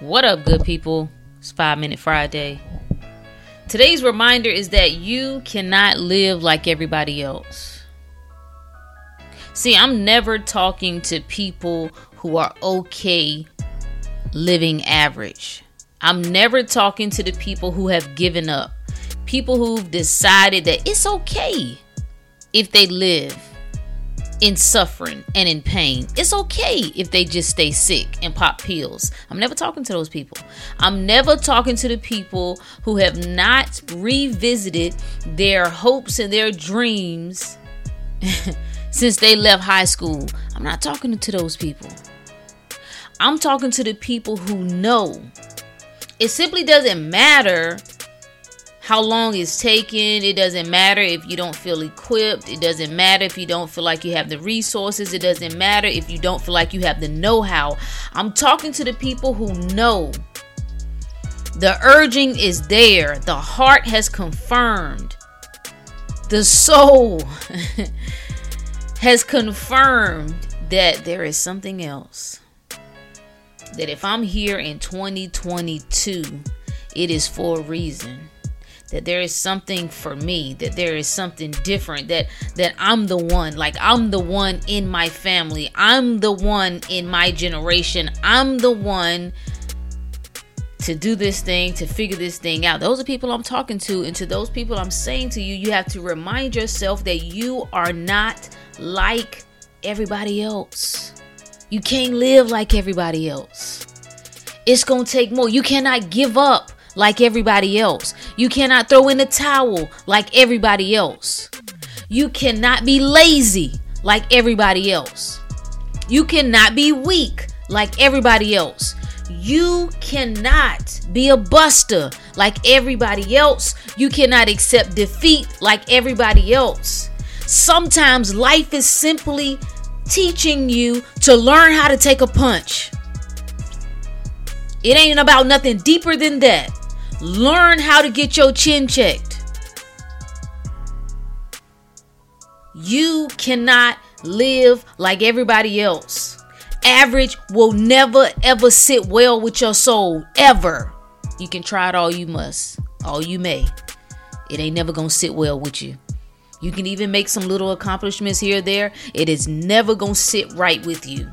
What up, good people? It's Five Minute Friday. Today's reminder is that you cannot live like everybody else. See, I'm never talking to people who are okay living average. I'm never talking to the people who have given up. People who've decided that it's okay if they live in suffering and in pain. It's okay if they just stay sick and pop pills. I'm never talking to those people. I'm never talking to the people who have not revisited their hopes and their dreams since they left high school. I'm not talking to those people. I'm talking to the people who know. It simply doesn't matter how long it's taken. It doesn't matter if you don't feel equipped. It doesn't matter if you don't feel like you have the resources. It doesn't matter if you don't feel like you have the know how. I'm talking to the people who know. The urging is there, the heart has confirmed, the soul has confirmed that there is something else. That if I'm here in 2022, it is for a reason that there is something for me that there is something different that that I'm the one like I'm the one in my family. I'm the one in my generation. I'm the one to do this thing to figure this thing out. Those are people I'm talking to and to those people I'm saying to you you have to remind yourself that you are not like everybody else. You can't live like everybody else. It's to take more. You cannot give up like everybody else. You cannot throw in the towel like everybody else. You cannot be lazy like everybody else. You cannot be weak like everybody else. You cannot be a buster like everybody else. You cannot accept defeat like everybody else. Sometimes life is simply teaching you to learn how to take a punch. It ain't about nothing deeper than that. Learn how to get your chin checked. You cannot live like everybody else. Average will never ever sit well with your soul, ever. You can try it all you must, all you may. It ain't never gonna sit well with you. You can even make some little accomplishments here or there. It is never gonna sit right with you.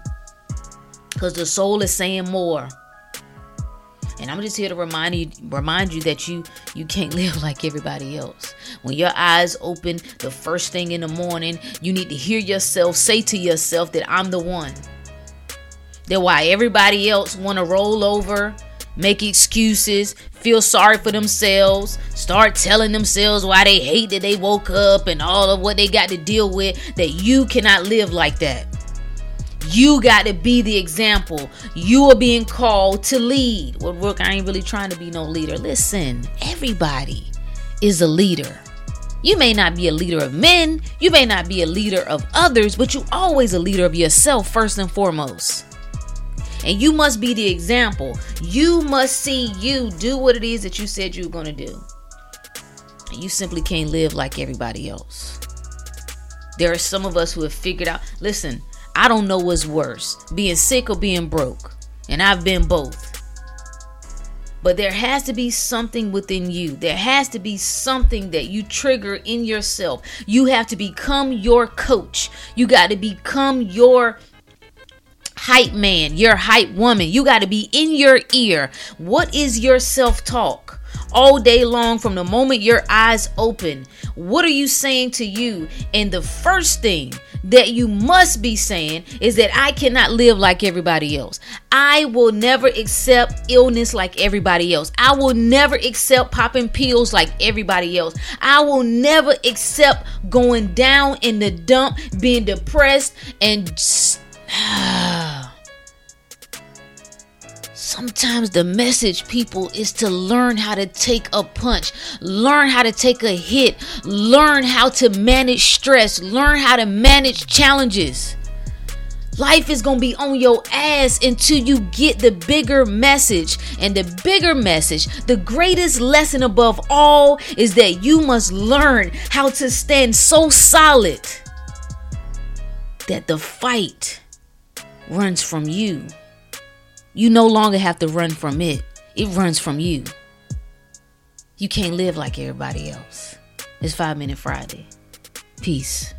Because the soul is saying more. And I'm just here to remind you remind you that you you can't live like everybody else. When your eyes open the first thing in the morning, you need to hear yourself say to yourself that I'm the one. That why everybody else want to roll over, make excuses, feel sorry for themselves, start telling themselves why they hate that they woke up and all of what they got to deal with, that you cannot live like that. You got to be the example. You are being called to lead. Well, look, I ain't really trying to be no leader. Listen, everybody is a leader. You may not be a leader of men, you may not be a leader of others, but you always a leader of yourself first and foremost. And you must be the example. You must see you do what it is that you said you were going to do. And you simply can't live like everybody else. There are some of us who have figured out, listen, I don't know what's worse, being sick or being broke. And I've been both. But there has to be something within you. There has to be something that you trigger in yourself. You have to become your coach. You got to become your hype man, your hype woman. You got to be in your ear. What is your self talk? all day long from the moment your eyes open. What are you saying to you? And the first thing that you must be saying is that I cannot live like everybody else. I will never accept illness like everybody else. I will never accept popping pills like everybody else. I will never accept going down in the dump, being depressed, and. Sometimes the message, people, is to learn how to take a punch, learn how to take a hit, learn how to manage stress, learn how to manage challenges. Life is going to be on your ass until you get the bigger message. And the bigger message, the greatest lesson above all, is that you must learn how to stand so solid that the fight runs from you You no longer have to run from it, it runs from you. You can't live like everybody else. It's Five Minute Friday. Peace.